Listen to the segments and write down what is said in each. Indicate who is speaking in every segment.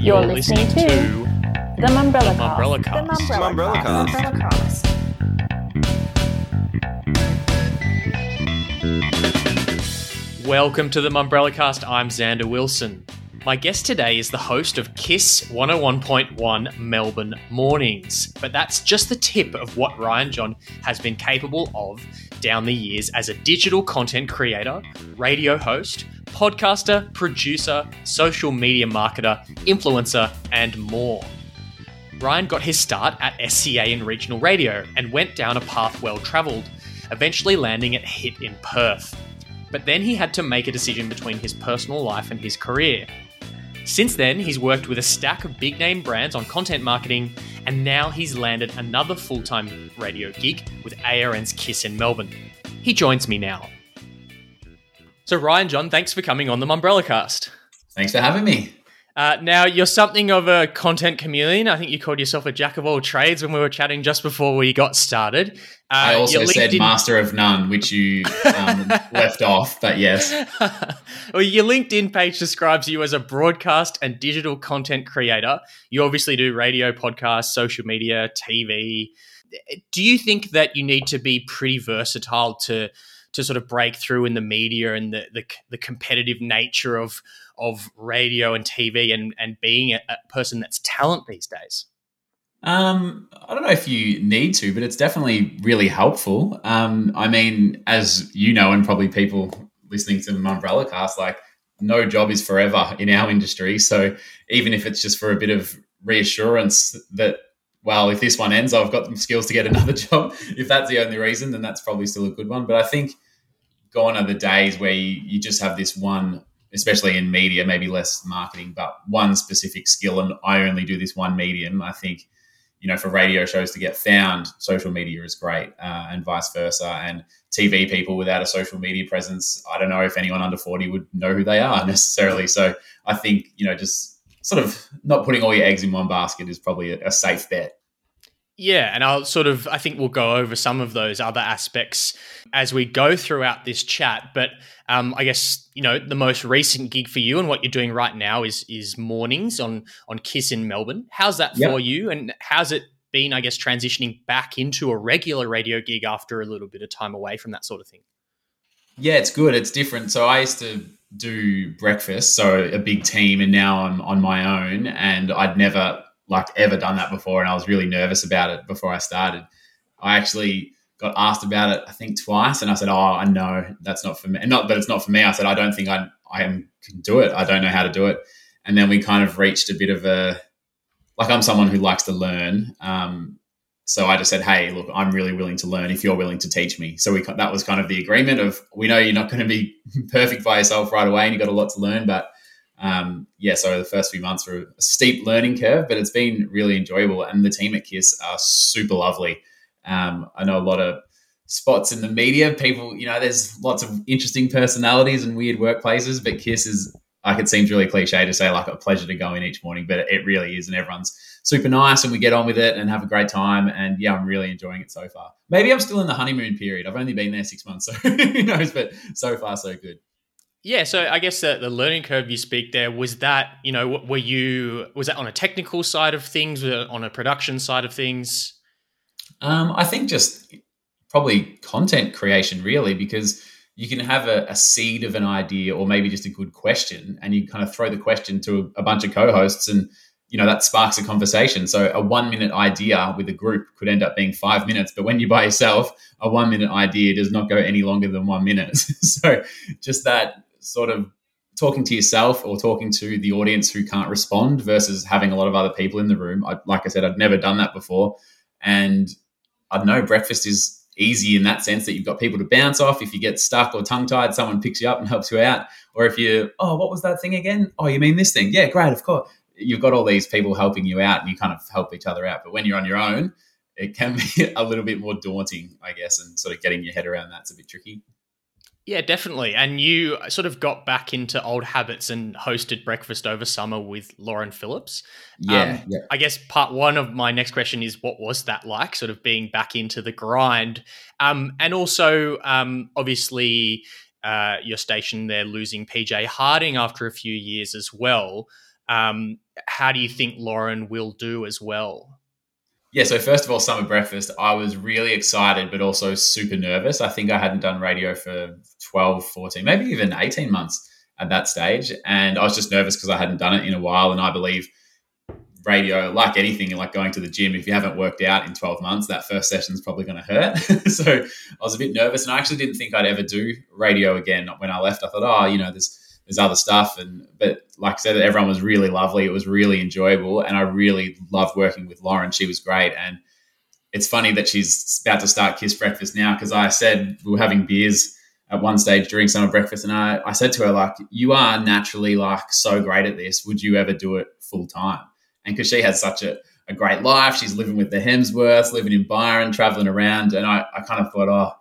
Speaker 1: You're listening to The Mumbrella
Speaker 2: The Mumbrella
Speaker 1: Cast.
Speaker 2: Cast.
Speaker 1: The Mumbrella
Speaker 3: Mumbrella
Speaker 1: Cast.
Speaker 3: Cast.
Speaker 2: Welcome to the Mumbrella Cast. I'm Xander Wilson. My guest today is the host of Kiss 101.1 Melbourne Mornings. But that's just the tip of what Ryan John has been capable of down the years as a digital content creator, radio host, podcaster, producer, social media marketer, influencer, and more. Ryan got his start at SCA in regional radio and went down a path well travelled, eventually landing at Hit in Perth. But then he had to make a decision between his personal life and his career. Since then, he's worked with a stack of big name brands on content marketing, and now he's landed another full time radio gig with ARN's Kiss in Melbourne. He joins me now. So, Ryan John, thanks for coming on the Mumbrella Cast.
Speaker 4: Thanks for having me.
Speaker 2: Uh, now, you're something of a content chameleon. I think you called yourself a jack of all trades when we were chatting just before we got started. Uh,
Speaker 4: I also
Speaker 2: your
Speaker 4: said master of none, which you um, left off, but yes.
Speaker 2: well, your LinkedIn page describes you as a broadcast and digital content creator. You obviously do radio, podcasts, social media, TV. Do you think that you need to be pretty versatile to to sort of break through in the media and the the, the competitive nature of of radio and TV and and being a, a person that's talent these days?
Speaker 4: Um, I don't know if you need to, but it's definitely really helpful. Um, I mean, as you know, and probably people listening to the Mumbrella cast, like no job is forever in our industry. So even if it's just for a bit of reassurance that, well, if this one ends, I've got the skills to get another job. If that's the only reason, then that's probably still a good one. But I think gone are the days where you, you just have this one, especially in media, maybe less marketing, but one specific skill, and I only do this one medium. I think you know, for radio shows to get found, social media is great, uh, and vice versa. And TV people without a social media presence, I don't know if anyone under 40 would know who they are necessarily. So I think, you know, just sort of not putting all your eggs in one basket is probably a, a safe bet.
Speaker 2: Yeah, and I'll sort of, I think we'll go over some of those other aspects as we go throughout this chat. But um, I guess you know the most recent gig for you and what you're doing right now is is mornings on on Kiss in Melbourne. How's that
Speaker 4: Yep.
Speaker 2: for you, and how's it been? I guess transitioning back into a regular radio gig after a little bit of time away from that sort of thing.
Speaker 4: Yeah, it's good. It's different. So I used to do breakfast, so a big team, and now I'm on my own. And I'd never like ever done that before, and I was really nervous about it before I started. I actually got asked about it, I think twice, and I said, "Oh, I know that's not for me." And not that it's not for me. I said, "I don't think I I am, can do it. I don't know how to do it." And then we kind of reached a bit of a like I'm someone who likes to learn. Um, so I just said, "Hey, look, I'm really willing to learn if you're willing to teach me." So we that was kind of the agreement of we know you're not going to be perfect by yourself right away, and you've got a lot to learn. But um, yeah, so the first few months were a steep learning curve, but it's been really enjoyable. And the team at Kiss are super lovely. Um, I know a lot of spots in the media. People, you know, there's lots of interesting personalities and weird workplaces, but Kiss is like it seems really cliche to say like a pleasure to go in each morning, but it really is, and everyone's super nice, and we get on with it and have a great time. And yeah, I'm really enjoying it so far. Maybe I'm still in the honeymoon period. I've only been there six months, so who knows? But so far, so good.
Speaker 2: Yeah, so I guess the, the learning curve you speak there was that you know were you was that on a technical side of things, on a production side of things?
Speaker 4: Um, I think just probably content creation, really, because you can have a, a seed of an idea or maybe just a good question, and you kind of throw the question to a, a bunch of co-hosts, and you know that sparks a conversation. So a one-minute idea with a group could end up being five minutes, but when you're by yourself, a one-minute idea does not go any longer than one minute. so just that sort of talking to yourself or talking to the audience who can't respond versus having a lot of other people in the room. I, like I said, I'd never done that before, and I know, breakfast is easy in that sense that you've got people to bounce off. If you get stuck or tongue tied, someone picks you up and helps you out. Or if you, oh, what was that thing again? Oh, you mean this thing? Yeah, great, of course. You've got all these people helping you out and you kind of help each other out. But when you're on your own, it can be a little bit more daunting, I guess, and sort of getting your head around that's a bit tricky.
Speaker 2: Yeah, definitely. And you sort of got back into old habits and hosted breakfast over summer with Lauren Phillips.
Speaker 4: Yeah,
Speaker 2: Um,
Speaker 4: yeah.
Speaker 2: I guess part one of my next question is what was that like, sort of being back into the grind? Um, and also, um, obviously, uh, your station there losing PJ Harding after a few years as well. Um, how do you think Lauren will do as well?
Speaker 4: Yeah, so first of all, Summer Breakfast, I was really excited, but also super nervous. I think I hadn't done radio for 12, 14, maybe even 18 months at that stage. And I was just nervous because I hadn't done it in a while. And I believe radio, like anything, like going to the gym, if you haven't worked out in 12 months, that first session is probably going to hurt. so I was a bit nervous. And I actually didn't think I'd ever do radio again when I left. I thought, oh, you know, there's there's other stuff. And but like I said, everyone was really lovely. It was really enjoyable, and I really loved working with Lauren. She was great, and it's funny that she's about to start Kiss Breakfast now because I said we were having beers at one stage during summer breakfast, and I, I said to her like, "You are naturally like so great at this. Would you ever do it full time?" And because she has such a a great life. She's living with the Hemsworths, living in Byron, traveling around. And I, I kind of thought, oh,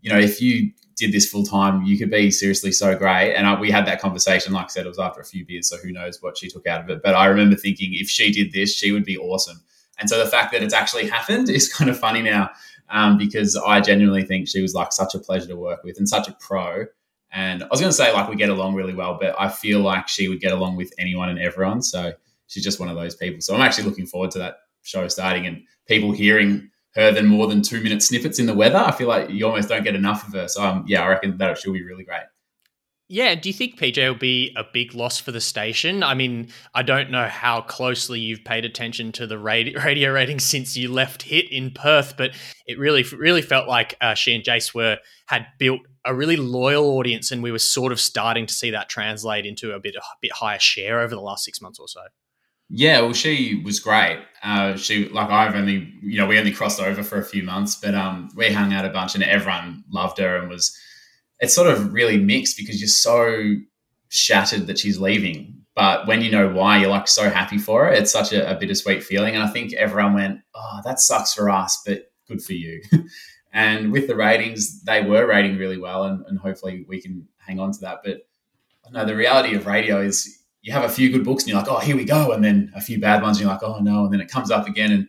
Speaker 4: you know, if you did this full time, you could be seriously so great. And I, we had that conversation. Like I said, it was after a few beers, so who knows what she took out of it. But I remember thinking, if she did this, she would be awesome. And so the fact that it's actually happened is kind of funny now um, because I genuinely think she was like such a pleasure to work with and such a pro. And I was going to say like we get along really well, but I feel like she would get along with anyone and everyone. So she's just one of those people. So I'm actually looking forward to that show starting and people hearing her than more than two minute snippets in the weather. I feel like you almost don't get enough of her. So um, yeah, I reckon that she'll be really great.
Speaker 2: Yeah, do you think PJ will be a big loss for the station? I mean, I don't know how closely you've paid attention to the radio, ratings since you left Hit in Perth, but it really, really felt like uh, she and Jace were had built a really loyal audience, and we were sort of starting to see that translate into a bit a bit higher share over the last six months or so.
Speaker 4: Yeah, well, she was great. Uh, she like I've only you know we only crossed over for a few months, but um, we hung out a bunch and everyone loved her and was. It's sort of really mixed because you're so shattered that she's leaving, but when you know why, you're like so happy for her. It's such a, a bittersweet feeling, and I think everyone went, "Oh, that sucks for us, but good for you." and with the ratings, they were rating really well, and, and hopefully we can hang on to that. But no, the reality of radio is you have a few good books and you're like, oh, here we go. And then a few bad ones and you're like, oh, no. And then it comes up again. And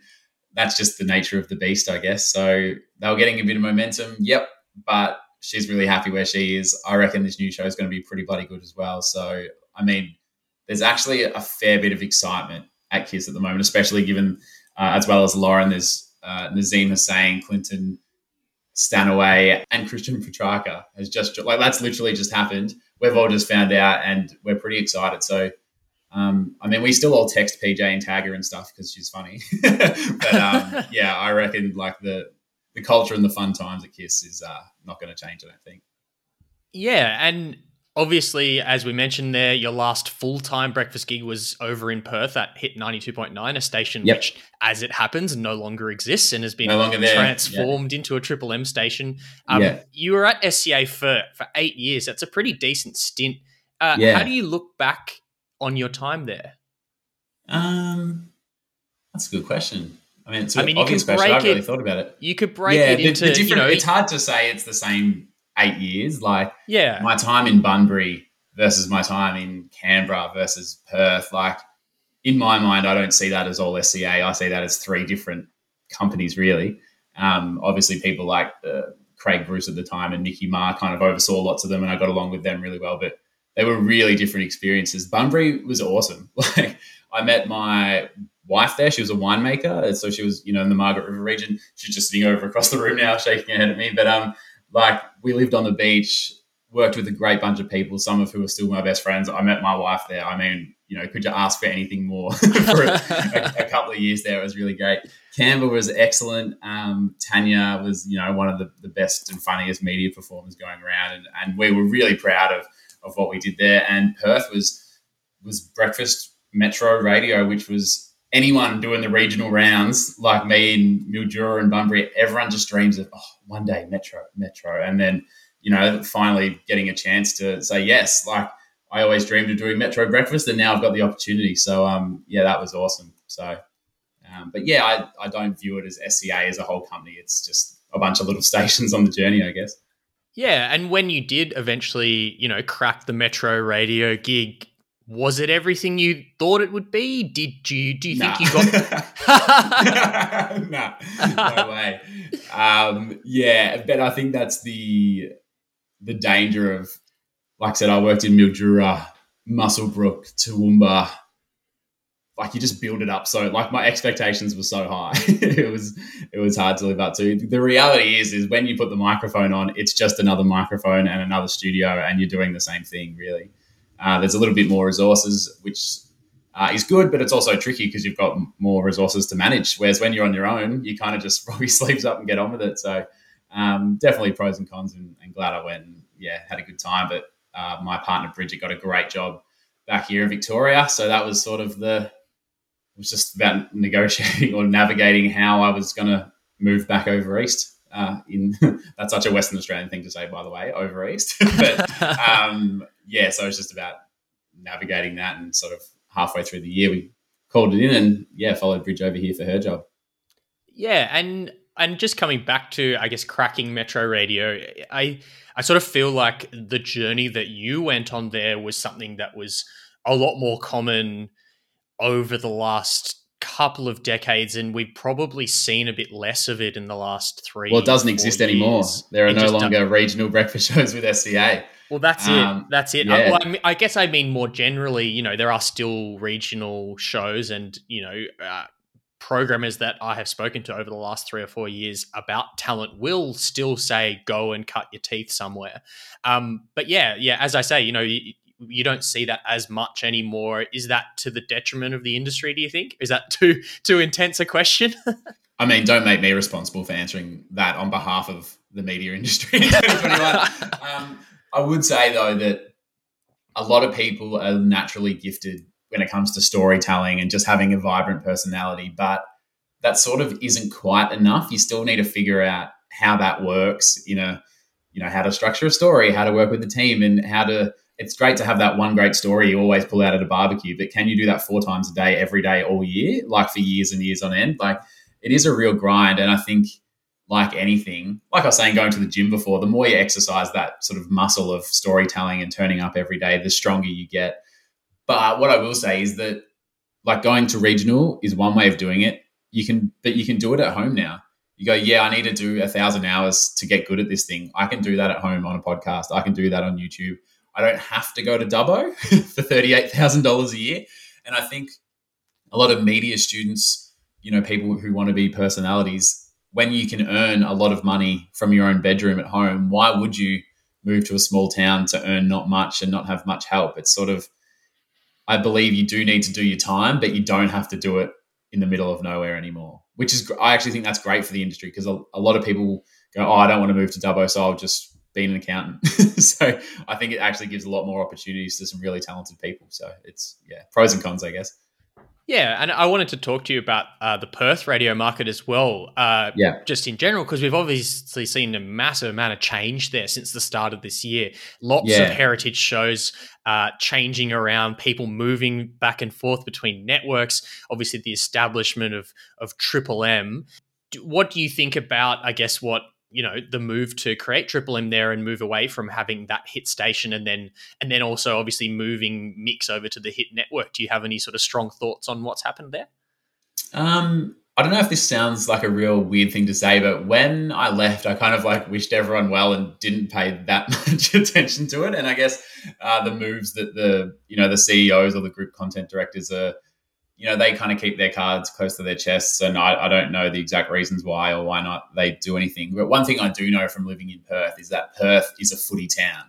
Speaker 4: that's just the nature of the beast, I guess. So they were getting a bit of momentum. Yep. But she's really happy where she is. I reckon this new show is going to be pretty bloody good as well. So, I mean, there's actually a fair bit of excitement at Kiss at the moment, especially given, uh, as well as Lauren, there's uh, Nazeem Hussain, Clinton Stanaway, and Christian Petracca has just, like, that's literally just happened we've all just found out and we're pretty excited. So, um, I mean, we still all text PJ and tag her and stuff because she's funny. but um, yeah, I reckon like the the culture and the fun times at Kiss is uh, not going to change. I don't think.
Speaker 2: Yeah, and obviously, as we mentioned there, your last full time breakfast gig was over in Perth at Hit 92.9, a station yep. which, as it happens, no longer exists and has been no transformed into a Triple M station. Um, yeah. You were at SCA for, for eight years. That's a pretty decent stint. Uh, yeah. How do you look back on your time there?
Speaker 4: Um, That's a good question. I mean, it's I mean, you can break I really thought about it.
Speaker 2: You could break yeah, it into, the different, you know,
Speaker 4: it's hard to say it's the same eight years. Like,
Speaker 2: yeah,
Speaker 4: my time in Bunbury versus my time in Canberra versus Perth. Like, in my mind, I don't see that as all SCA. I see that as three different companies, really. Um, obviously, people like uh, Craig Bruce at the time and Nicky Marr kind of oversaw lots of them, and I got along with them really well. But they were really different experiences. Bunbury was awesome. Like, I met my wife there. She was a winemaker, so she was, you know, in the Margaret River region. She's just sitting over across the room now, shaking her head at me. But um, like we lived on the beach, worked with a great bunch of people, some of who are still my best friends. I met my wife there. I mean, you know, could you ask for anything more for a, a, a, couple of years there? It was really great. Canberra was excellent. Um, Tanya was, you know, one of the, the best and funniest media performers going around. And, and we were really proud of, of what we did there. And Perth was, was breakfast metro radio, which was anyone doing the regional rounds like me in Mildura and Bunbury, everyone just dreams of oh, one day Metro, Metro, and then you know finally getting a chance to say yes. Like I always dreamed of doing Metro breakfast, and now I've got the opportunity. So um, yeah, that was awesome. So, um, but yeah, I, I don't view it as SCA as a whole company. It's just a bunch of little stations on the journey, I guess.
Speaker 2: Yeah, and when you did eventually, you know, crack the Metro radio gig, was it everything you thought it would be? Did you do you nah. think you
Speaker 4: got? nah, no way. Um, yeah, but I think that's the the danger of, like I said, I worked in Mildura, Muswellbrook, Toowoomba, like you just build it up. So like my expectations were so high, it was it was hard to live up to. The reality is, is when you put the microphone on, it's just another microphone and another studio, and you're doing the same thing. Really, uh, there's a little bit more resources, which uh, is good, but it's also tricky because you've got more resources to manage. Whereas when you're on your own, you kind of just roll your sleeves up and get on with it. So um, definitely pros and cons, and, and, glad I went and yeah had a good time. But uh, my partner Bridget got a great job back here in Victoria, so that was sort of the it was just about negotiating or navigating how I was going to move back over east. Uh, in that's such a Western Australian thing to say, by the way, over east. but um, yeah, so it was just about navigating that, and sort of halfway through the year, we called it in, and yeah, followed Bridge over here for her job.
Speaker 2: Yeah, and and just coming back to I guess cracking Metro Radio, I I sort of feel like the journey that you went on there was something that was a lot more common over the last couple of decades, and we've probably seen a bit less of it in the last three.
Speaker 4: Well, it doesn't exist years. anymore. There are it no longer doesn't. regional breakfast shows with SCA.
Speaker 2: Well, that's um, it. That's it. Yeah. I, well, I, mean, I, guess I mean more generally. You know, there are still regional shows, and you know, uh, programmers that I have spoken to over the last three or four years about talent will still say, "Go and cut your teeth somewhere." Um, but yeah, yeah, as I say, you know, you, you don't see that as much anymore. Is that to the detriment of the industry? Do you think? Is that too too intense a question?
Speaker 4: I mean, don't make me responsible for answering that on behalf of the media industry in 2021. um, I would say though that a lot of people are naturally gifted when it comes to storytelling and just having a vibrant personality, but that sort of isn't quite enough. You still need to figure out how that works in a, you know, how to structure a story, how to work with the team, and how to it's great to have that one great story you always pull out at a barbecue, but can you do that four times a day, every day, all year, like for years and years on end? Like it is a real grind. And I think, like anything, like I was saying, going to the gym before, the more you exercise that sort of muscle of storytelling and turning up every day, the stronger you get. But what I will say is that, like going to regional is one way of doing it. You can, but you can do it at home now. You go, yeah, I need to do a thousand hours to get good at this thing. I can do that at home on a podcast. I can do that on YouTube I don't have to go to Dubbo for $38,000 a year. And I think a lot of media students, you know, people who want to be personalities, when you can earn a lot of money from your own bedroom at home, why would you move to a small town to earn not much and not have much help? It's sort of, I believe you do need to do your time, but you don't have to do it in the middle of nowhere anymore, which is, I actually think that's great for the industry because a, a lot of people go, oh, I don't want to move to Dubbo, so I'll just be an accountant. so I think it actually gives a lot more opportunities to some really talented people. So it's yeah, pros and cons, I guess.
Speaker 2: Yeah, and I wanted to talk to you about uh, the Perth radio market as well. Uh,
Speaker 4: yeah,
Speaker 2: just in general, because we've obviously seen a massive amount of change there since the start of this year. Lots yeah. of heritage shows uh, changing around, people moving back and forth between networks. Obviously, the establishment of of Triple M. What do you think about, I guess, what you know the move to create triple m there and move away from having that hit station and then and then also obviously moving mix over to the hit network. Do you have any sort of strong thoughts on what's happened there?
Speaker 4: Um i don't know if this sounds like a real weird thing to say but when i left i kind of like wished everyone well and didn't pay that much attention to it. And i guess uh, the moves that the you know the ceos or the group content directors are you know, they kind of keep their cards close to their chests. And I, I, don't know the exact reasons why or why not they do anything. But one thing I do know from living in Perth is that Perth is a footy town.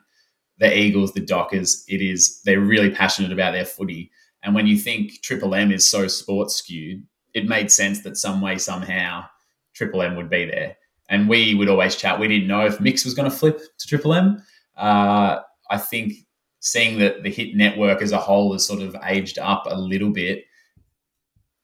Speaker 4: The Eagles, the Dockers, it is, they're really passionate about their footy. And when you think Triple M is so sports skewed, it made sense that some way, somehow, Triple M would be there. And we would always chat. We didn't know if Mix was going to flip to Triple M. Uh, I think seeing that the hit network as a whole has sort of aged up a little bit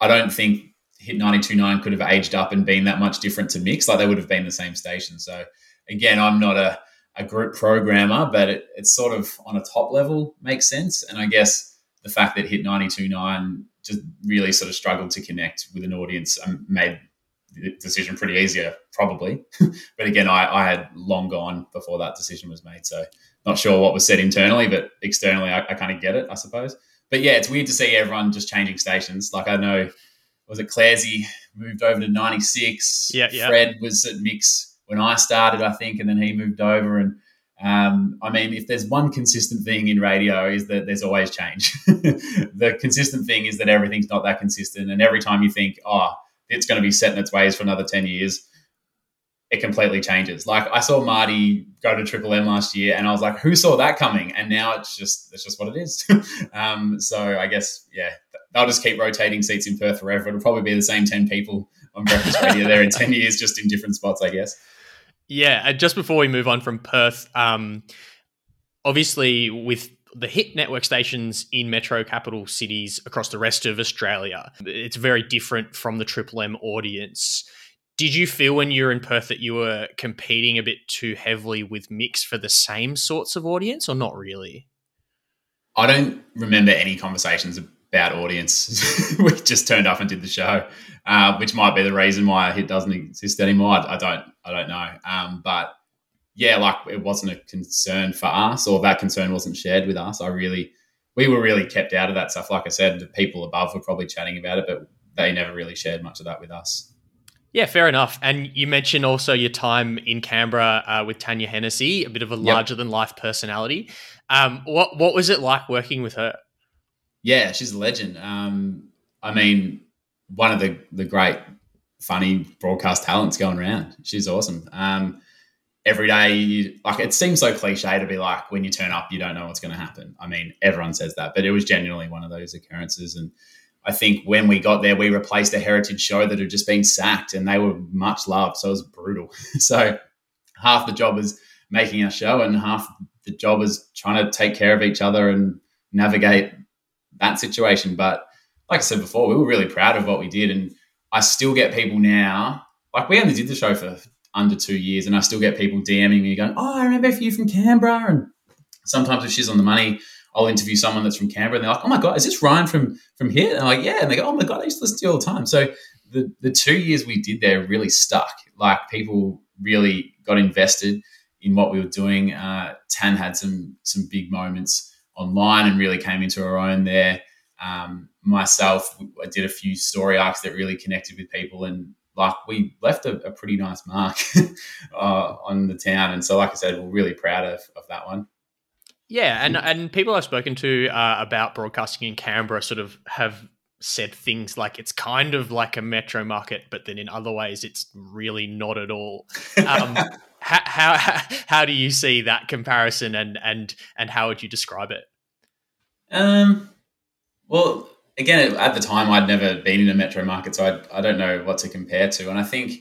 Speaker 4: I don't think Hit 92.9 could have aged up and been that much different to Mix. Like they would have been the same station. So again, I'm not a, a group programmer, but it, it's sort of on a top level makes sense. And I guess the fact that Hit 92.9 just really sort of struggled to connect with an audience made the decision pretty easier, probably. but again, I, I, had long gone before that decision was made. So not sure what was said internally, but externally, I, I kind of get it, I suppose but yeah, it's weird to see everyone just changing stations. Like I know, was it Clairsy moved over to 96?
Speaker 2: Yeah, yeah.
Speaker 4: Fred was at Mix when I started, I think, and then he moved over. And Um, I mean, if there's one consistent thing in radio, is that there's always change. the consistent thing is that everything's not that consistent, and every time you think, oh, it's going to be set in its ways for another ten years, it completely changes. Like I saw Marty go to Triple M last year, and I was like, who saw that coming? And now it's just it's just what it is. um, so I guess yeah, they'll just keep rotating seats in Perth forever. It'll probably be the same ten people on Breakfast Radio there in ten years, just in different spots, I guess.
Speaker 2: Yeah, just before we move on from Perth, um, obviously with the hit network stations in metro capital cities across the rest of Australia, it's very different from the Triple M audience. Did you feel when you were in Perth that you were competing a bit too heavily with Mix for the same sorts of audience, or not really?
Speaker 4: I don't remember any conversations about audience. we just turned up and did the show, uh, which might be the reason why it doesn't exist anymore. I, I don't, I don't know. Um, but yeah, like it wasn't a concern for us, or that concern wasn't shared with us. I really, we were really kept out of that stuff. Like I said, the people above were probably chatting about it, but they never really shared much of that with us.
Speaker 2: Yeah, fair enough. And you mentioned also your time in Canberra uh, with Tanya Hennessy, a bit of a larger than life personality. Um, what what was it like working with her?
Speaker 4: Yeah, she's a legend. Um, I mean, one of the the great funny broadcast talents going around. She's awesome. Um, every day, like it seems so cliche to be like, when you turn up, you don't know what's going to happen. I mean, everyone says that, but it was genuinely one of those occurrences. And I think when we got there, we replaced a heritage show that had just been sacked, and they were much loved. So it was brutal. so half the job is making a show, and half the job is trying to take care of each other and navigate that situation. But like I said before, we were really proud of what we did. And I still get people now, like we only did the show for under two years, and I still get people DMing me going, Oh, I remember you from Canberra. And sometimes if she's on the money, I'll interview someone that's from Canberra and they're like, Oh my God, is this Ryan from from here? And I'm like, Yeah. And they go, Oh my God, I used to listen to you all the time. So the the two years we did there really stuck. Like people really got invested in what we were doing. Uh, Tan had some some big moments online and really came into her own there. Um, myself, I did a few story arcs that really connected with people, and like we left a, a pretty nice mark uh, on the town. And so, like I said, we're really proud of, of that one.
Speaker 2: Yeah, and and people I've spoken to uh, about broadcasting in Canberra sort of have said things like it's kind of like a metro market, but then in other ways it's really not at all. Um, how, how how do you see that comparison, and and and how would you describe it?
Speaker 4: Um, well, again, at the time, I'd never been in a metro market, so I, I don't know what to compare to. And I think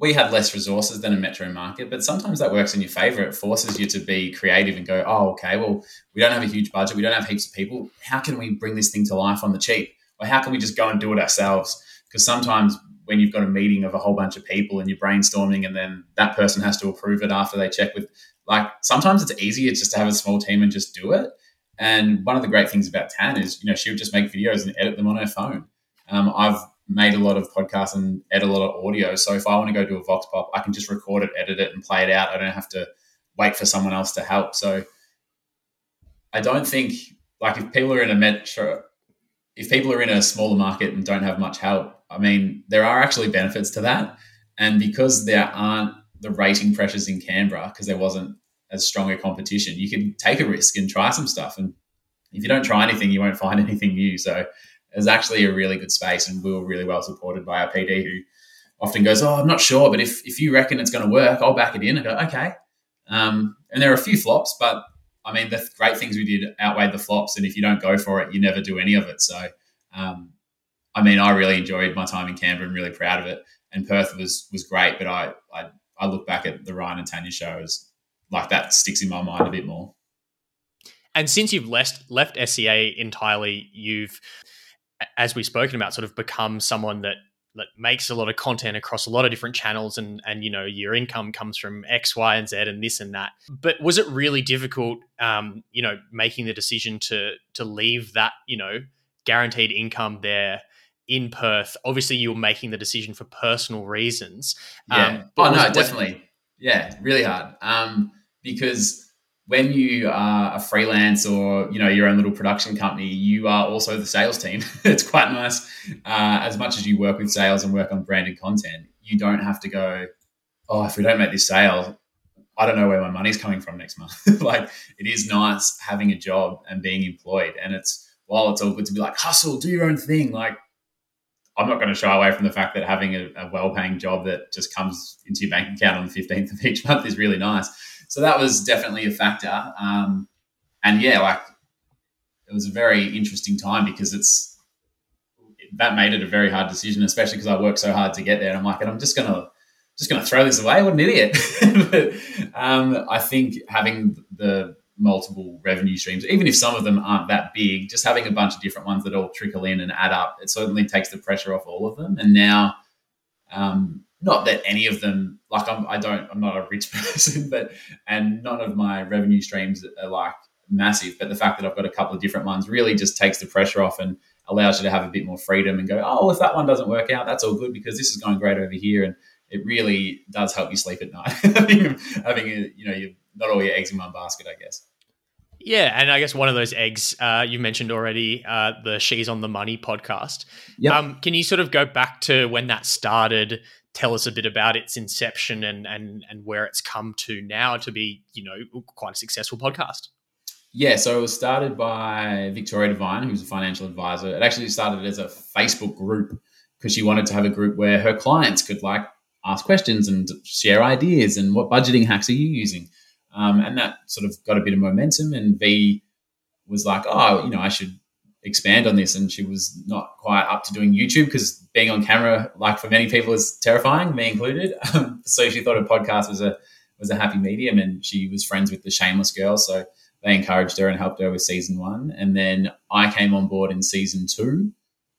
Speaker 4: we had less resources than a metro market, but sometimes that works in your favor. It forces you to be creative and go, oh, okay, well, we don't have a huge budget, we don't have heaps of people. How can we bring this thing to life on the cheap? Or how can we just go and do it ourselves? Because sometimes when you've got a meeting of a whole bunch of people and you're brainstorming, and then that person has to approve it after they check with, like, sometimes it's easier just to have a small team and just do it. And one of the great things about Tan is, you know, she would just make videos and edit them on her phone. Um, I've made a lot of podcasts and edit a lot of audio. So if I want to go do a vox pop, I can just record it, edit it, and play it out. I don't have to wait for someone else to help. So I don't think like if people are in a metro, if people are in a smaller market and don't have much help, I mean, there are actually benefits to that. And because there aren't the rating pressures in Canberra, because there wasn't as strong a competition, you can take a risk and try some stuff. And if you don't try anything, you won't find anything new. So it's actually a really good space, and we were really well supported by our PD, who often goes, "Oh, I'm not sure, but if if you reckon it's going to work, I'll back it in." I go, "Okay." Um, and there are a few flops, but I mean, the great things we did outweighed the flops, and if you don't go for it, you never do any of it. So, um, I mean, I really enjoyed my time in Canberra and really proud of it. And Perth was was great, but I I, I look back at the Ryan and Tanya shows like that sticks in my mind a bit more.
Speaker 2: And since you've left left SCA entirely, you've, as we've spoken about, sort of become someone that that makes a lot of content across a lot of different channels, and and you know your income comes from X, Y, and Z, and this and that. But was it really difficult, um, you know, making the decision to to leave that, you know, guaranteed income there? in Perth. Obviously, you were making the decision for personal reasons.
Speaker 4: Yeah. Um, oh no, definitely. Yeah, really hard. Um, because when you are a freelance or you know your own little production company, you are also the sales team. it's quite nice. Uh, as much as you work with sales and work on branded content, you don't have to go. Oh, if we don't make this sale, I don't know where my money's coming from next month. like it is nice having a job and being employed. And it's while it's all good to be like hustle, do your own thing. Like I'm not going to shy away from the fact that having a, a well-paying job that just comes into your bank account on the 15th of each month is really nice. So that was definitely a factor. Um, and yeah, like it was a very interesting time because it's that made it a very hard decision, especially because I worked so hard to get there. And I'm like, and I'm just gonna just gonna throw this away. What an idiot! but um, I think having the multiple revenue streams, even if some of them aren't that big, just having a bunch of different ones that all trickle in and add up, it certainly takes the pressure off all of them. And now, um, not that any of them, like I'm, I don't, I'm not a rich person, but and none of my revenue streams are like massive. But the fact that I've got a couple of different ones really just takes the pressure off and allows you to have a bit more freedom and go, oh, if that one doesn't work out, that's all good because this is going great over here. And it really does help you sleep at night. having, a, you know, you not all your eggs in one basket, I guess.
Speaker 2: Yeah, and I guess one of those eggs uh, you mentioned already, uh, the She's on the Money podcast.
Speaker 4: Yep.
Speaker 2: Um, can you sort of go back to when that started? Tell us a bit about its inception and and and where it's come to now to be, you know, quite a successful podcast.
Speaker 4: Yeah, so it was started by Victoria Devine, who's a financial advisor. It actually started as a Facebook group because she wanted to have a group where her clients could like ask questions and share ideas and what budgeting hacks are you using. Um, and that sort of got a bit of momentum. And V was like, oh, you know, I should expand on this. And she was not quite up to doing YouTube because being on camera, like for many people, is terrifying, me included. so she thought a podcast was a was a happy medium, and she was friends with the Shameless Girl, so they encouraged her and helped her with season one. And then I came on board in season two.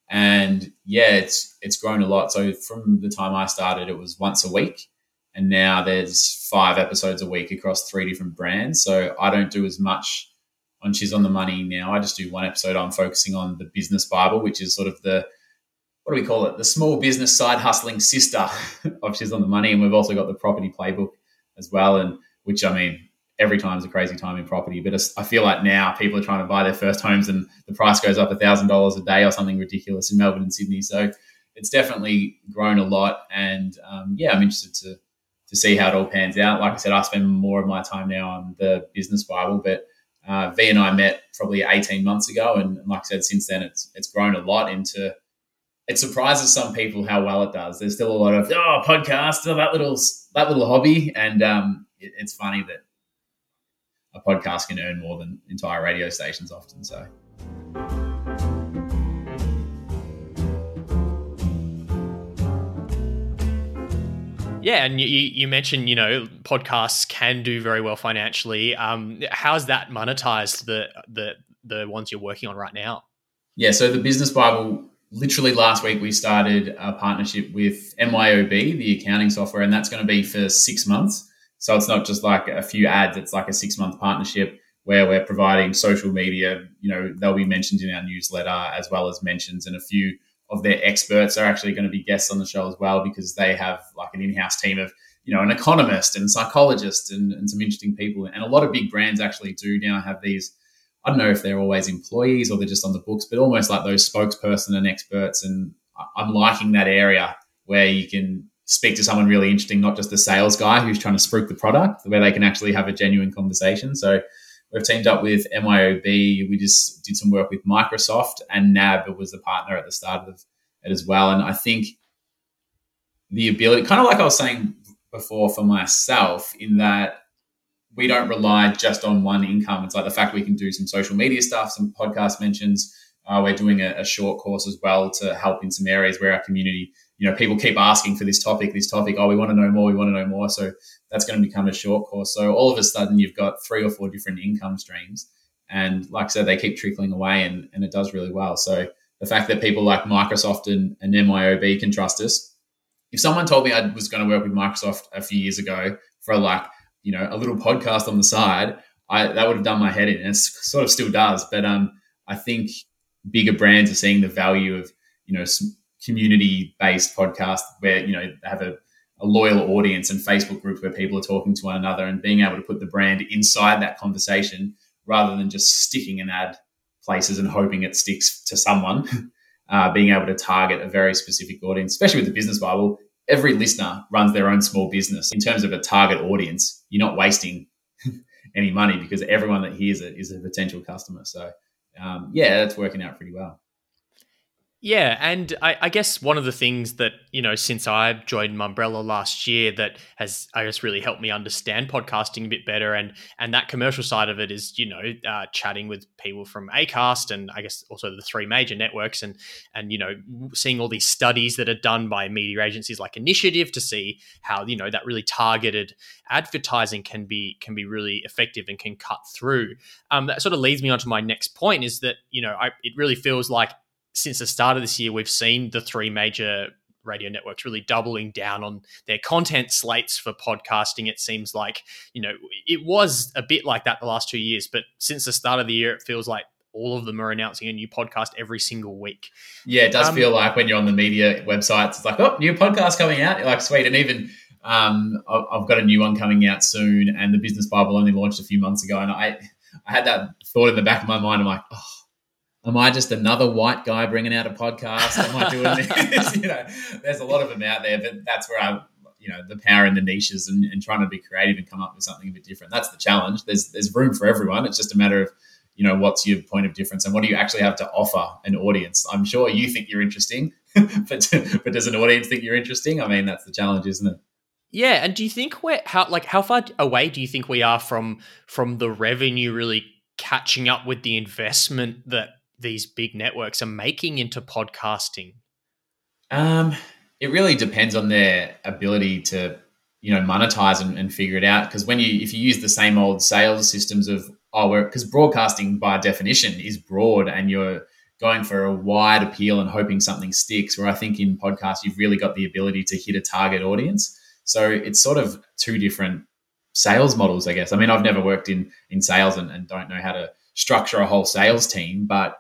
Speaker 4: And yeah, it's it's grown a lot. So from the time I started, it was once a week, and now there's five episodes a week across three different brands. So I don't do as much on She's on the Money now. I just do one episode. I'm focusing on the Business Bible, which is sort of the what do we call it? The small business side hustling sister of She's on the Money, and we've also got the Property Playbook as well. And which I mean, every time is a crazy time in property. But I feel like now people are trying to buy their first homes and the price goes up thousand dollars a day or something ridiculous in Melbourne and Sydney. So it's definitely grown a lot. And um, yeah, I'm interested to to see how it all pans out. Like I said, I spend more of my time now on the business Bible, but uh, V and I met probably 18 months ago, and like I said, since then it's it's grown a lot into. It surprises some people how well it does. There's still a lot of oh podcast, oh, that little that little hobby, and um, it, it's funny that a podcast can earn more than entire radio stations often. So.
Speaker 2: Yeah, and you, you mentioned you know podcasts can do very well financially. Um, how's that monetized the the the ones you're working on right now?
Speaker 4: Yeah, so the Business Bible. Literally last week, we started a partnership with MYOB, the accounting software, and that's going to be for six months. So it's not just like a few ads, it's like a six month partnership where we're providing social media. You know, they'll be mentioned in our newsletter as well as mentions, and a few of their experts are actually going to be guests on the show as well because they have like an in house team of, you know, an economist and psychologist and, and some interesting people. And a lot of big brands actually do now have these. I don't know if they're always employees or they're just on the books, but almost like those spokesperson and experts. And I'm liking that area where you can speak to someone really interesting, not just the sales guy who's trying to spruik the product, where they can actually have a genuine conversation. So we've teamed up with MYOB. We just did some work with Microsoft, and NAB was the partner at the start of it as well. And I think the ability, kind of like I was saying before for myself, in that we don't rely just on one income. It's like the fact we can do some social media stuff, some podcast mentions. Uh, we're doing a, a short course as well to help in some areas where our community you know, people keep asking for this topic, this topic. Oh, we want to know more. We want to know more. So that's going to become a short course. So all of a sudden, you've got three or four different income streams, and like I said, they keep trickling away, and, and it does really well. So the fact that people like Microsoft and, and MYOB can trust us. If someone told me I was going to work with Microsoft a few years ago for like you know a little podcast on the side, I that would have done my head in. And it sort of still does, but um, I think bigger brands are seeing the value of you know community based podcast where you know they have a, a, loyal audience and Facebook groups where people are talking to one another and being able to put the brand inside that conversation rather than just sticking an ad places and hoping it sticks to someone. Uh, being able to target a very specific audience, especially with the business Bible, every listener runs their own small business. In terms of a target audience, you're not wasting any money because everyone that hears it is a potential customer. So, um, yeah, that's working out pretty well.
Speaker 2: Yeah, and I, I, guess one of the things that you know since I joined Mumbrella last year that has I guess really helped me understand podcasting a bit better, and and that commercial side of it is you know uh, chatting with people from Acast and I guess also the three major networks, and and you know seeing all these studies that are done by media agencies like Initiative to see how you know that really targeted advertising can be can be really effective and can cut through. Um, that sort of leads me on to my next point is that you know I, it really feels like since the start of this year, we've seen the three major radio networks really doubling down on their content slates for podcasting. It seems like, you know, it was a bit like that the last two years, but since the start of the year, it feels like all of them are announcing a new podcast every single week.
Speaker 4: Yeah, it does um, feel like when you're on the media websites, it's like, oh, new podcast coming out. You're like, sweet. And even um, I've got a new one coming out soon, and the Business Bible only launched a few months ago. And I, I had that thought in the back of my mind. I'm like, oh, am I just another white guy bringing out a podcast? Am I doing this? you know, there's a lot of them out there, but that's where I, you know, the power in the niches and, and trying to be creative and come up with something a bit different. That's the challenge. There's there's room for everyone. It's just a matter of you know what's your point of difference and what do you actually have to offer an audience i'm sure you think you're interesting but but does an audience think you're interesting i mean that's the challenge isn't it
Speaker 2: yeah and do you think we're how like how far away do you think we are from from the revenue really catching up with the investment that these big networks are making into podcasting?
Speaker 4: Um, it really depends on their ability to, you know, monetize and, and figure it out. Because when you, if you use the same old sales systems of, oh, because broadcasting by definition is broad and you're going for a wide appeal and hoping something sticks. Where I think in podcasts you've really got the ability to hit a target audience. So it's sort of two different sales models, I guess. I mean, I've never worked in in sales and, and don't know how to structure a whole sales team, but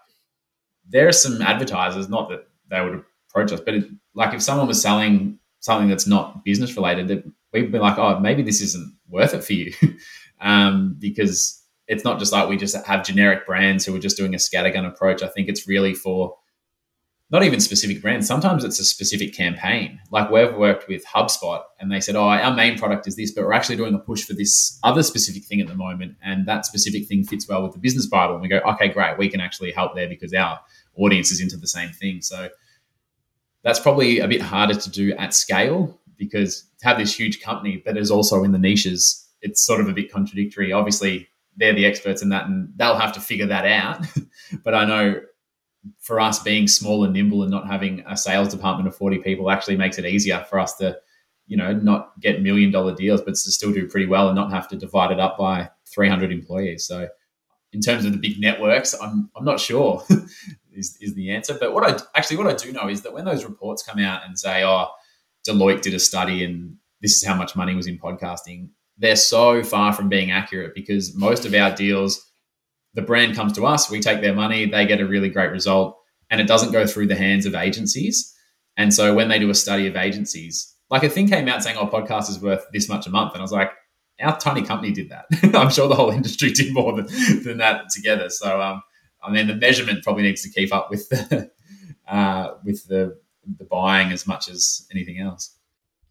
Speaker 4: there are some advertisers, not that they would approach us, but it, like if someone was selling something that's not business related, that we'd be like, oh, maybe this isn't worth it for you, um, because it's not just like we just have generic brands who are just doing a scattergun approach. I think it's really for not even specific brands. Sometimes it's a specific campaign. Like we've worked with HubSpot and they said, oh, our main product is this, but we're actually doing a push for this other specific thing at the moment. And that specific thing fits well with the business Bible. And we go, okay, great. We can actually help there because our audience is into the same thing. So that's probably a bit harder to do at scale because to have this huge company, but is also in the niches, it's sort of a bit contradictory. Obviously, they're the experts in that and they'll have to figure that out. but I know for us being small and nimble and not having a sales department of 40 people actually makes it easier for us to you know not get million dollar deals but to still do pretty well and not have to divide it up by 300 employees so in terms of the big networks i'm, I'm not sure is, is the answer but what i actually what i do know is that when those reports come out and say oh deloitte did a study and this is how much money was in podcasting they're so far from being accurate because most of our deals the brand comes to us, we take their money, they get a really great result, and it doesn't go through the hands of agencies. And so when they do a study of agencies, like a thing came out saying, "Oh, podcast is worth this much a month," and I was like, "Our tiny company did that. I'm sure the whole industry did more than, than that together." So, um, I mean, the measurement probably needs to keep up with the uh, with the the buying as much as anything else.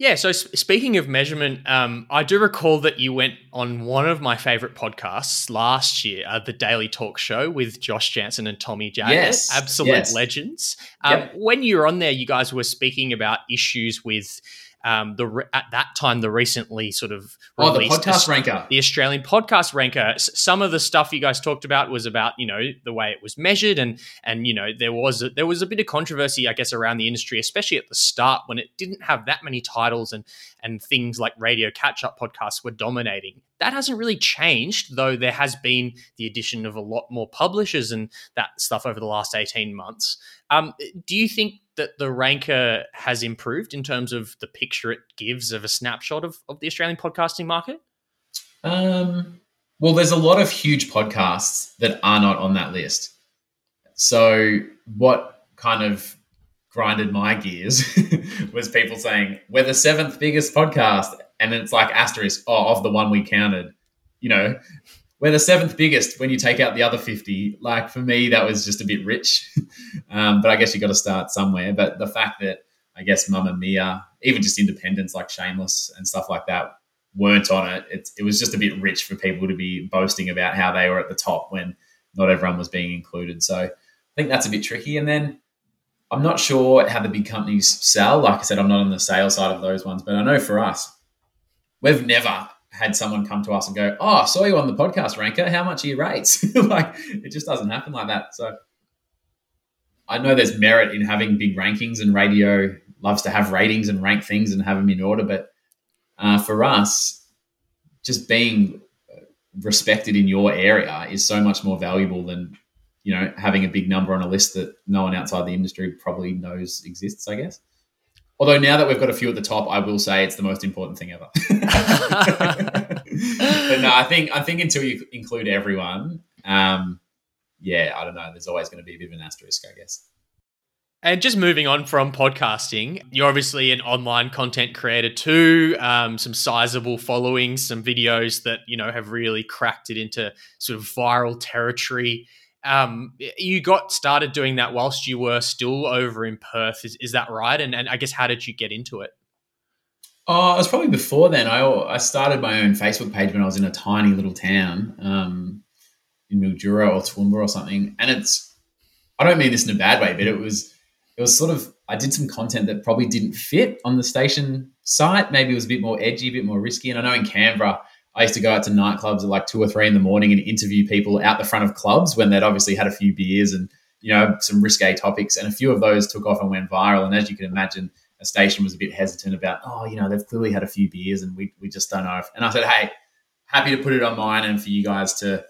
Speaker 2: Yeah. So speaking of measurement, um, I do recall that you went on one of my favorite podcasts last year, uh, the Daily Talk Show with Josh Janssen and Tommy Jackett,
Speaker 4: yes,
Speaker 2: absolute
Speaker 4: yes.
Speaker 2: legends. Um, yep. When you were on there, you guys were speaking about issues with um, the at that time the recently sort of
Speaker 4: oh the podcast ranker,
Speaker 2: the Australian podcast ranker. Some of the stuff you guys talked about was about you know the way it was measured and and you know there was a, there was a bit of controversy I guess around the industry, especially at the start when it didn't have that many titles and and things like radio catch up podcasts were dominating. That hasn't really changed, though there has been the addition of a lot more publishers and that stuff over the last 18 months. Um, do you think that the ranker has improved in terms of the picture it gives of a snapshot of, of the Australian podcasting market?
Speaker 4: Um, well, there's a lot of huge podcasts that are not on that list. So, what kind of grinded my gears was people saying, We're the seventh biggest podcast. And then it's like asterisk, oh, of the one we counted. You know, we're the seventh biggest when you take out the other 50. Like for me, that was just a bit rich. um, but I guess you got to start somewhere. But the fact that I guess Mamamia, even just independents like Shameless and stuff like that weren't on it. it. It was just a bit rich for people to be boasting about how they were at the top when not everyone was being included. So I think that's a bit tricky. And then I'm not sure how the big companies sell. Like I said, I'm not on the sales side of those ones, but I know for us, we've never had someone come to us and go, "Oh, I saw you on the podcast, Ranker. How much are your rates?" like it just doesn't happen like that. So I know there's merit in having big rankings, and radio loves to have ratings and rank things and have them in order. But uh, for us, just being respected in your area is so much more valuable than you know having a big number on a list that no one outside the industry probably knows exists. I guess. Although now that we've got a few at the top, I will say it's the most important thing ever. but no, I think I think until you include everyone, um, yeah, I don't know. There's always going to be a bit of an asterisk, I guess.
Speaker 2: And just moving on from podcasting, you're obviously an online content creator too. Um, some sizable followings, some videos that you know have really cracked it into sort of viral territory. Um, you got started doing that whilst you were still over in Perth. Is, is that right? And, and I guess how did you get into it?
Speaker 4: Oh, it was probably before then. I, I started my own Facebook page when I was in a tiny little town um, in Mildura or Toowoomba or something. And it's, I don't mean this in a bad way, but it was, it was sort of, I did some content that probably didn't fit on the station site. Maybe it was a bit more edgy, a bit more risky. And I know in Canberra, I used to go out to nightclubs at like two or three in the morning and interview people out the front of clubs when they'd obviously had a few beers and you know some risque topics. And a few of those took off and went viral. And as you can imagine, a station was a bit hesitant about, oh, you know, they've clearly had a few beers and we we just don't know. And I said, hey, happy to put it on mine and for you guys to,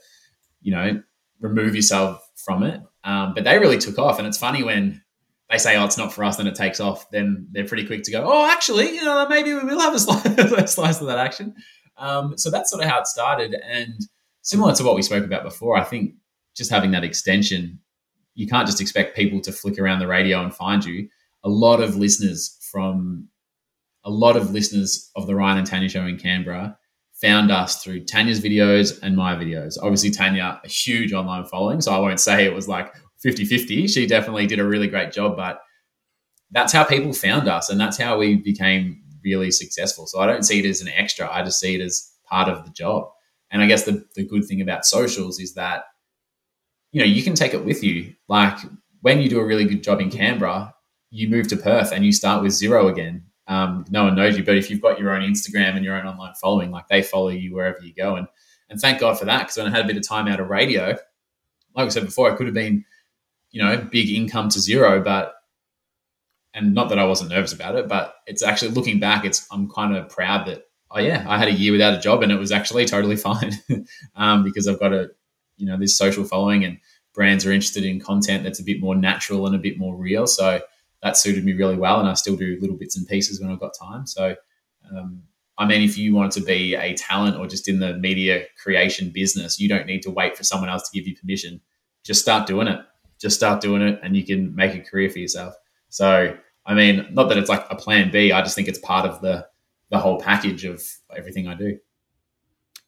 Speaker 4: you know, remove yourself from it. Um, but they really took off, and it's funny when they say, "Oh, it's not for us," then it takes off. Then they're pretty quick to go, "Oh, actually, you know, maybe we will have a slice, a slice of that action." Um, so that's sort of how it started. And similar to what we spoke about before, I think just having that extension, you can't just expect people to flick around the radio and find you. A lot of listeners from a lot of listeners of the Ryan and Tanya show in Canberra found us through Tanya's videos and my videos. Obviously, Tanya, a huge online following, so I won't say it was like 50 50. She definitely did a really great job, but that's how people found us, and that's how we became really successful. So I don't see it as an extra. I just see it as part of the job. And I guess the, the good thing about socials is that, you know, you can take it with you. Like when you do a really good job in Canberra, you move to Perth and you start with zero again. Um, no one knows you, but if you've got your own Instagram and your own online following, like they follow you wherever you go. And and thank God for that because when I had a bit of time out of radio, like I said before, it could have been, you know, big income to zero, but and not that I wasn't nervous about it, but it's actually looking back, it's I'm kind of proud that oh yeah, I had a year without a job and it was actually totally fine um, because I've got a you know this social following and brands are interested in content that's a bit more natural and a bit more real. So that suited me really well, and I still do little bits and pieces when I've got time. So. Um, I mean, if you wanted to be a talent or just in the media creation business, you don't need to wait for someone else to give you permission. Just start doing it. Just start doing it, and you can make a career for yourself. So, I mean, not that it's like a plan B. I just think it's part of the the whole package of everything I do.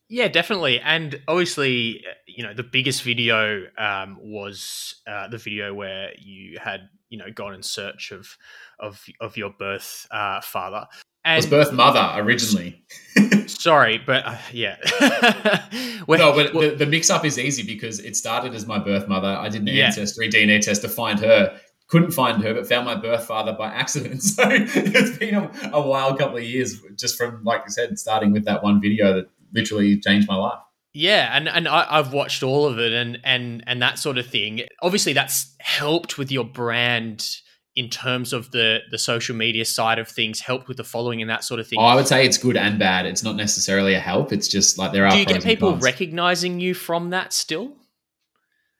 Speaker 2: Yeah, definitely. And obviously, you know, the biggest video um, was uh, the video where you had, you know, gone in search of of of your birth uh, father.
Speaker 4: And, was birth mother originally.
Speaker 2: sorry, but uh, yeah.
Speaker 4: no, but the, the mix up is easy because it started as my birth mother. I did an yeah. ancestry DNA test to find her couldn't find her, but found my birth father by accident. So it's been a, a wild couple of years just from, like I said, starting with that one video that literally changed my life.
Speaker 2: Yeah, and and I, have watched all of it, and and and that sort of thing. Obviously, that's helped with your brand in terms of the the social media side of things. Helped with the following and that sort of thing.
Speaker 4: Oh, I would say it's good and bad. It's not necessarily a help. It's just like there are.
Speaker 2: Do you get people recognizing you from that still?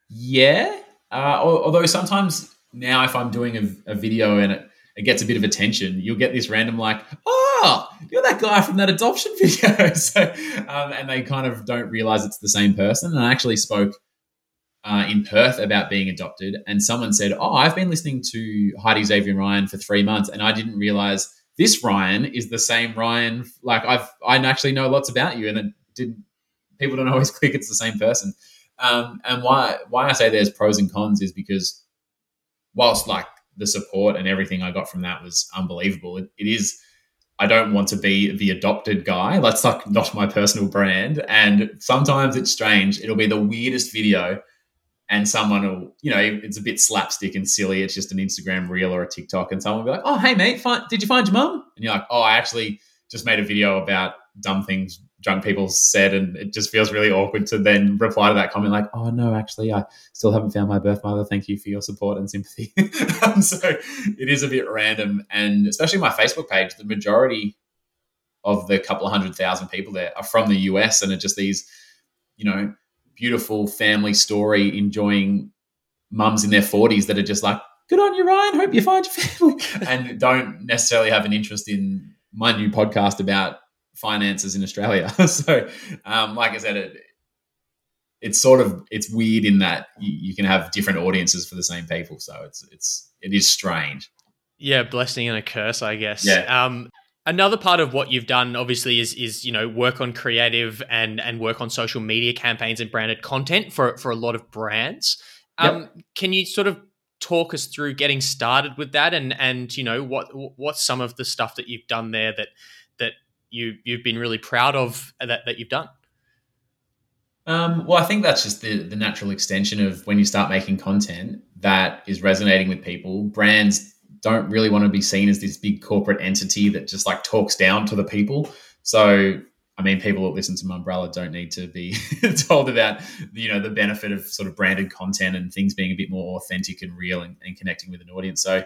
Speaker 4: Yeah, uh, although sometimes now if I'm doing a, a video and it, it gets a bit of attention, you'll get this random like, oh, you're that guy from that adoption video. so, um, and they kind of don't realize it's the same person. And I actually spoke uh, in Perth about being adopted, and someone said, oh, I've been listening to Heidi Xavier Ryan for three months, and I didn't realize this Ryan is the same Ryan. Like I've, I actually know lots about you, and it didn't. People don't always click it's the same person. Um, and why why I say there's pros and cons is because whilst like the support and everything I got from that was unbelievable. it, it is. I don't want to be the adopted guy. That's like not my personal brand. And sometimes it's strange. It'll be the weirdest video, and someone will, you know, it's a bit slapstick and silly. It's just an Instagram reel or a TikTok, and someone will be like, "Oh, hey mate, find, did you find your mum?" And you're like, "Oh, I actually just made a video about dumb things drunk people said, and it just feels really awkward to then reply to that comment like, "Oh no, actually, I still haven't found my birth mother. Thank you for your support and sympathy." um, so it is a bit random, and especially my Facebook page, the majority of the couple of hundred thousand people there are from the US, and are just these, you know, beautiful family story enjoying mums in their forties that are just like, "Good on you, Ryan. Hope you find your family," and don't necessarily have an interest in my new podcast about finances in Australia. so, um, like I said, it, it's sort of it's weird in that you, you, can have different audiences for the same people. So it's it's it is strange.
Speaker 2: Yeah, blessing and a curse, I guess.
Speaker 4: Yeah.
Speaker 2: Um, another part of what you've done, obviously, is is you know work on creative and and work on social media campaigns and branded content for for a lot of brands. Um, yep. Can you sort of talk us through getting started with that and and you know what what's some of the stuff that you've done there that that you you've been really proud of that that you've done?
Speaker 4: Um, well, I think that's just the the natural extension of when you start making content that is resonating with people. Brands don't really want to be seen as this big corporate entity that just like talks down to the people. So, I mean, people that listen to Mumbrella don't need to be told about you know the benefit of sort of branded content and things being a bit more authentic and real and, and connecting with an audience. So,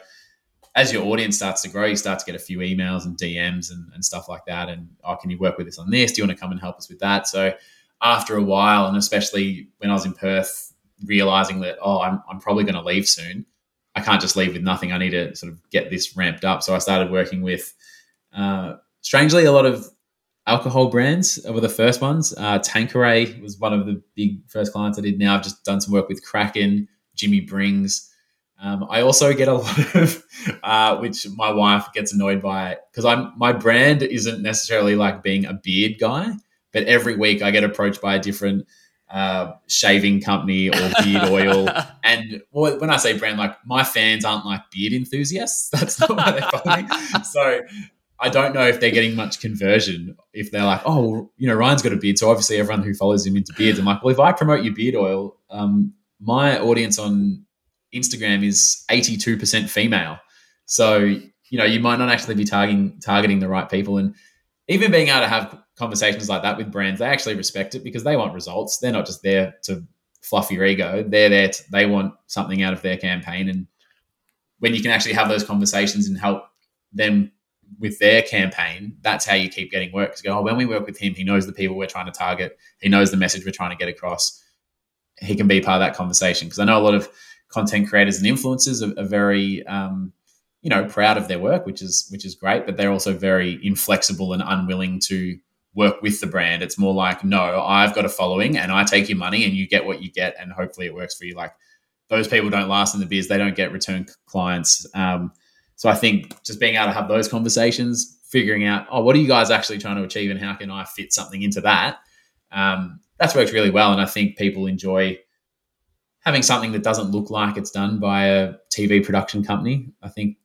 Speaker 4: as your audience starts to grow, you start to get a few emails and DMs and, and stuff like that. And oh, can you work with us on this? Do you want to come and help us with that? So after a while, and especially when I was in Perth, realizing that oh, I'm, I'm probably going to leave soon. I can't just leave with nothing. I need to sort of get this ramped up. So I started working with, uh, strangely, a lot of alcohol brands were the first ones. Uh, Tanqueray was one of the big first clients I did. Now I've just done some work with Kraken, Jimmy Brings. Um, I also get a lot of, uh, which my wife gets annoyed by because I'm my brand isn't necessarily like being a beard guy, but every week I get approached by a different uh, shaving company or beard oil. And well, when I say brand, like my fans aren't like beard enthusiasts. That's not why they follow me. So I don't know if they're getting much conversion. If they're like, oh, well, you know, Ryan's got a beard, so obviously everyone who follows him into beards. I'm like, well, if I promote your beard oil, um, my audience on Instagram is 82% female. So, you know, you might not actually be targeting targeting the right people. And even being able to have conversations like that with brands, they actually respect it because they want results. They're not just there to fluff your ego. They're there to, they want something out of their campaign. And when you can actually have those conversations and help them with their campaign, that's how you keep getting work. Because go, oh, when we work with him, he knows the people we're trying to target. He knows the message we're trying to get across. He can be part of that conversation. Because I know a lot of content creators and influencers are, are very um, you know proud of their work which is which is great but they're also very inflexible and unwilling to work with the brand. It's more like no i've got a following and i take your money and you get what you get and hopefully it works for you. Like those people don't last in the biz. They don't get return clients. Um, so i think just being able to have those conversations figuring out oh what are you guys actually trying to achieve and how can i fit something into that? Um, that's worked really well and i think people enjoy having something that doesn't look like it's done by a TV production company. I think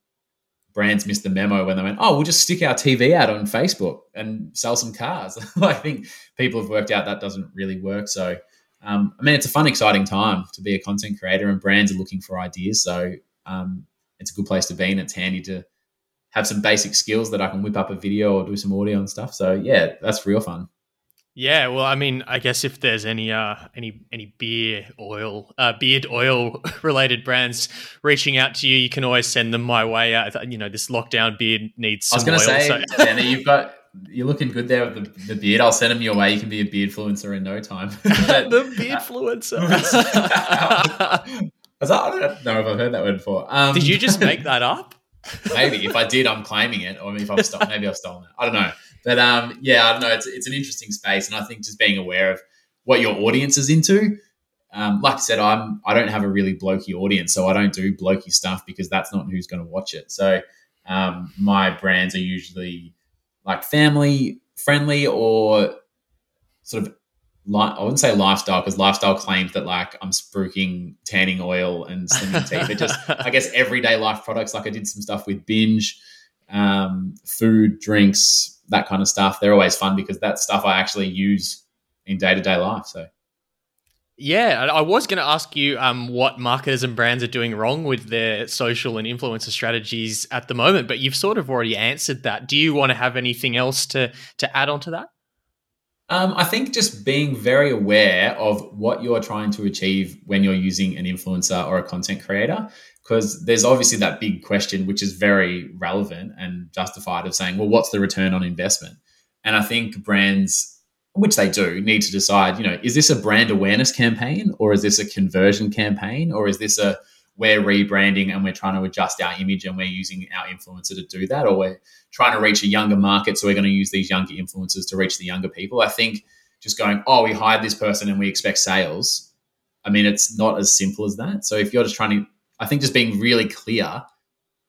Speaker 4: brands missed the memo when they went, "Oh, we'll just stick our TV out on Facebook and sell some cars." I think people have worked out that doesn't really work. So, um, I mean, it's a fun, exciting time to be a content creator, and brands are looking for ideas. So, um, it's a good place to be, and it's handy to have some basic skills that I can whip up a video or do some audio and stuff. So, yeah, that's real fun.
Speaker 2: Yeah, well, I mean, I guess if there's any uh, any any beer oil, uh, beard oil related brands reaching out to you, you can always send them my way. Uh, you know, this lockdown beard needs. Some I was going to
Speaker 4: say, so. You've got you're looking good there with the, the beard. I'll send them your way. You can be a beard influencer in no time.
Speaker 2: the beard influencer.
Speaker 4: I don't know if I've heard that word before.
Speaker 2: Um, Did you just make that up?
Speaker 4: maybe if I did, I'm claiming it, or if I've maybe I've stolen it. I don't know. But um, yeah, I don't know. It's, it's an interesting space, and I think just being aware of what your audience is into. Um, like I said, I'm I don't have a really blokey audience, so I don't do blokey stuff because that's not who's going to watch it. So um, my brands are usually like family friendly or sort of I wouldn't say lifestyle because lifestyle claims that like I'm spruiking tanning oil and slimming teeth. It just, I guess, everyday life products. Like I did some stuff with binge, um, food, drinks, that kind of stuff. They're always fun because that stuff I actually use in day to day life. So.
Speaker 2: Yeah, I was going to ask you um, what marketers and brands are doing wrong with their social and influencer strategies at the moment, but you've sort of already answered that. Do you want to have anything else to to add on to that?
Speaker 4: Um, I think just being very aware of what you're trying to achieve when you're using an influencer or a content creator, because there's obviously that big question, which is very relevant and justified, of saying, well, what's the return on investment? And I think brands, which they do, need to decide, you know, is this a brand awareness campaign or is this a conversion campaign or is this a we're rebranding and we're trying to adjust our image and we're using our influencer to do that, or we're trying to reach a younger market, so we're going to use these younger influencers to reach the younger people. I think just going, oh, we hired this person and we expect sales. I mean, it's not as simple as that. So if you're just trying to, I think just being really clear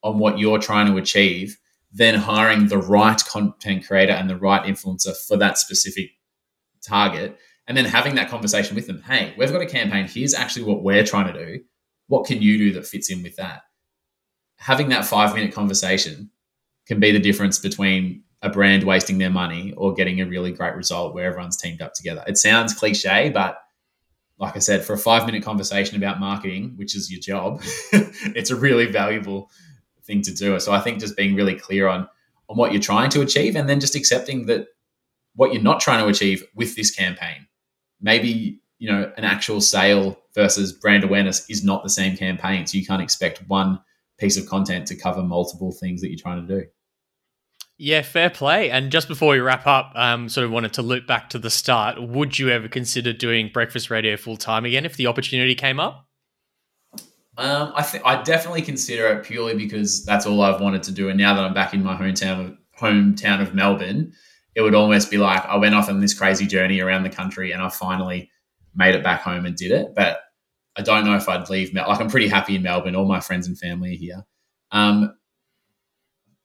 Speaker 4: on what you're trying to achieve, then hiring the right content creator and the right influencer for that specific target, and then having that conversation with them. Hey, we've got a campaign. Here's actually what we're trying to do what can you do that fits in with that? Having that five minute conversation can be the difference between a brand wasting their money or getting a really great result where everyone's teamed up together. It sounds cliche, but like I said, for a five minute conversation about marketing, which is your job, it's a really valuable thing to do. So I think just being really clear on on what you're trying to achieve and then just accepting that what you're not trying to achieve with this campaign. Maybe you know, an actual sale versus brand awareness is not the same campaign. So you can't expect one piece of content to cover multiple things that you're trying to do.
Speaker 2: Yeah, fair play. And just before we wrap up, um, sort of wanted to loop back to the start. Would you ever consider doing breakfast radio full time again if the opportunity came up?
Speaker 4: Um, I think I definitely consider it purely because that's all I've wanted to do. And now that I'm back in my hometown of hometown of Melbourne, it would almost be like I went off on this crazy journey around the country and I finally made it back home and did it. But I don't know if I'd leave. Mel- like I'm pretty happy in Melbourne. All my friends and family are here. Um,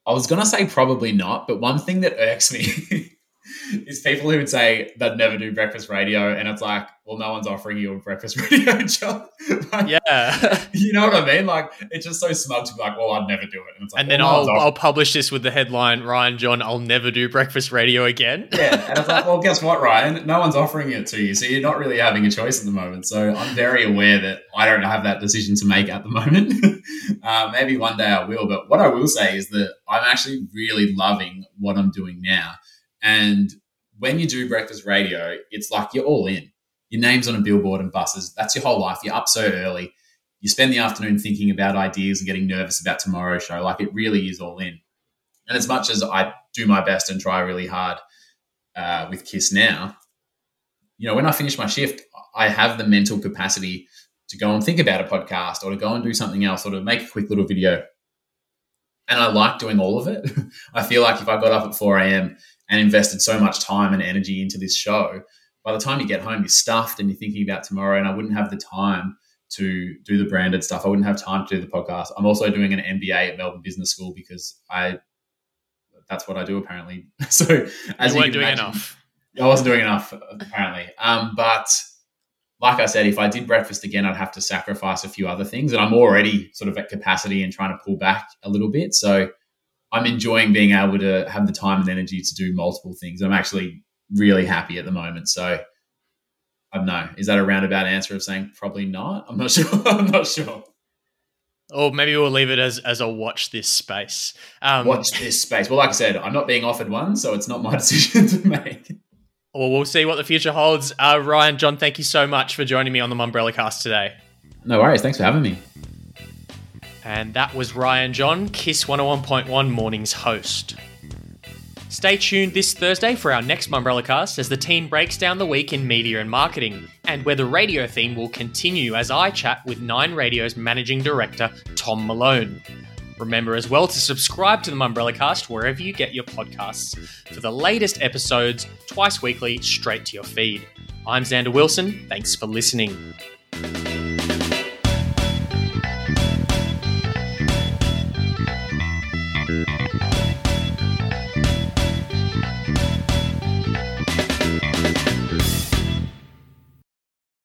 Speaker 4: I was gonna say probably not, but one thing that irks me is people who would say they'd never do breakfast radio, and it's like, well, no one's offering you a breakfast radio job.
Speaker 2: like, yeah,
Speaker 4: you know what I mean? Like, it's just so smug to be like, well, I'd never do it.
Speaker 2: And, it's like, and then well, I'll, I'll publish this with the headline, Ryan John, I'll never do breakfast radio again.
Speaker 4: yeah, and it's like, well, guess what, Ryan? No one's offering it to you, so you're not really having a choice at the moment. So I'm very aware that I don't have that decision to make at the moment. uh, maybe one day I will, but what I will say is that I'm actually really loving what I'm doing now. And when you do breakfast radio, it's like you're all in. Your name's on a billboard and buses. That's your whole life. You're up so early. You spend the afternoon thinking about ideas and getting nervous about tomorrow's show. Like it really is all in. And as much as I do my best and try really hard uh, with Kiss now, you know, when I finish my shift, I have the mental capacity to go and think about a podcast or to go and do something else or to make a quick little video. And I like doing all of it. I feel like if I got up at 4 a.m and invested so much time and energy into this show, by the time you get home, you're stuffed and you're thinking about tomorrow. And I wouldn't have the time to do the branded stuff. I wouldn't have time to do the podcast. I'm also doing an MBA at Melbourne Business School because I that's what I do apparently. so
Speaker 2: as you, weren't doing imagine, enough.
Speaker 4: I wasn't doing enough apparently. Um, but like I said, if I did breakfast again, I'd have to sacrifice a few other things, and I'm already sort of at capacity and trying to pull back a little bit. So I'm enjoying being able to have the time and energy to do multiple things. I'm actually really happy at the moment. So I don't know. Is that a roundabout answer of saying probably not? I'm not sure. I'm not sure.
Speaker 2: Or maybe we'll leave it as, as a watch this space.
Speaker 4: Um, watch this space. Well, like I said, I'm not being offered one, so it's not my decision to make.
Speaker 2: Well, we'll see what the future holds. Uh, Ryan, John, thank you so much for joining me on the Mumbrella cast today.
Speaker 4: No worries. Thanks for having me.
Speaker 2: And that was Ryan John, Kiss 101.1 Mornings host. Stay tuned this Thursday for our next Mumbrella cast as the team breaks down the week in media and marketing, and where the radio theme will continue as I chat with Nine Radio's managing director, Tom Malone. Remember as well to subscribe to the Mumbrella cast wherever you get your podcasts for the latest episodes twice weekly straight to your feed. I'm Xander Wilson. Thanks for listening.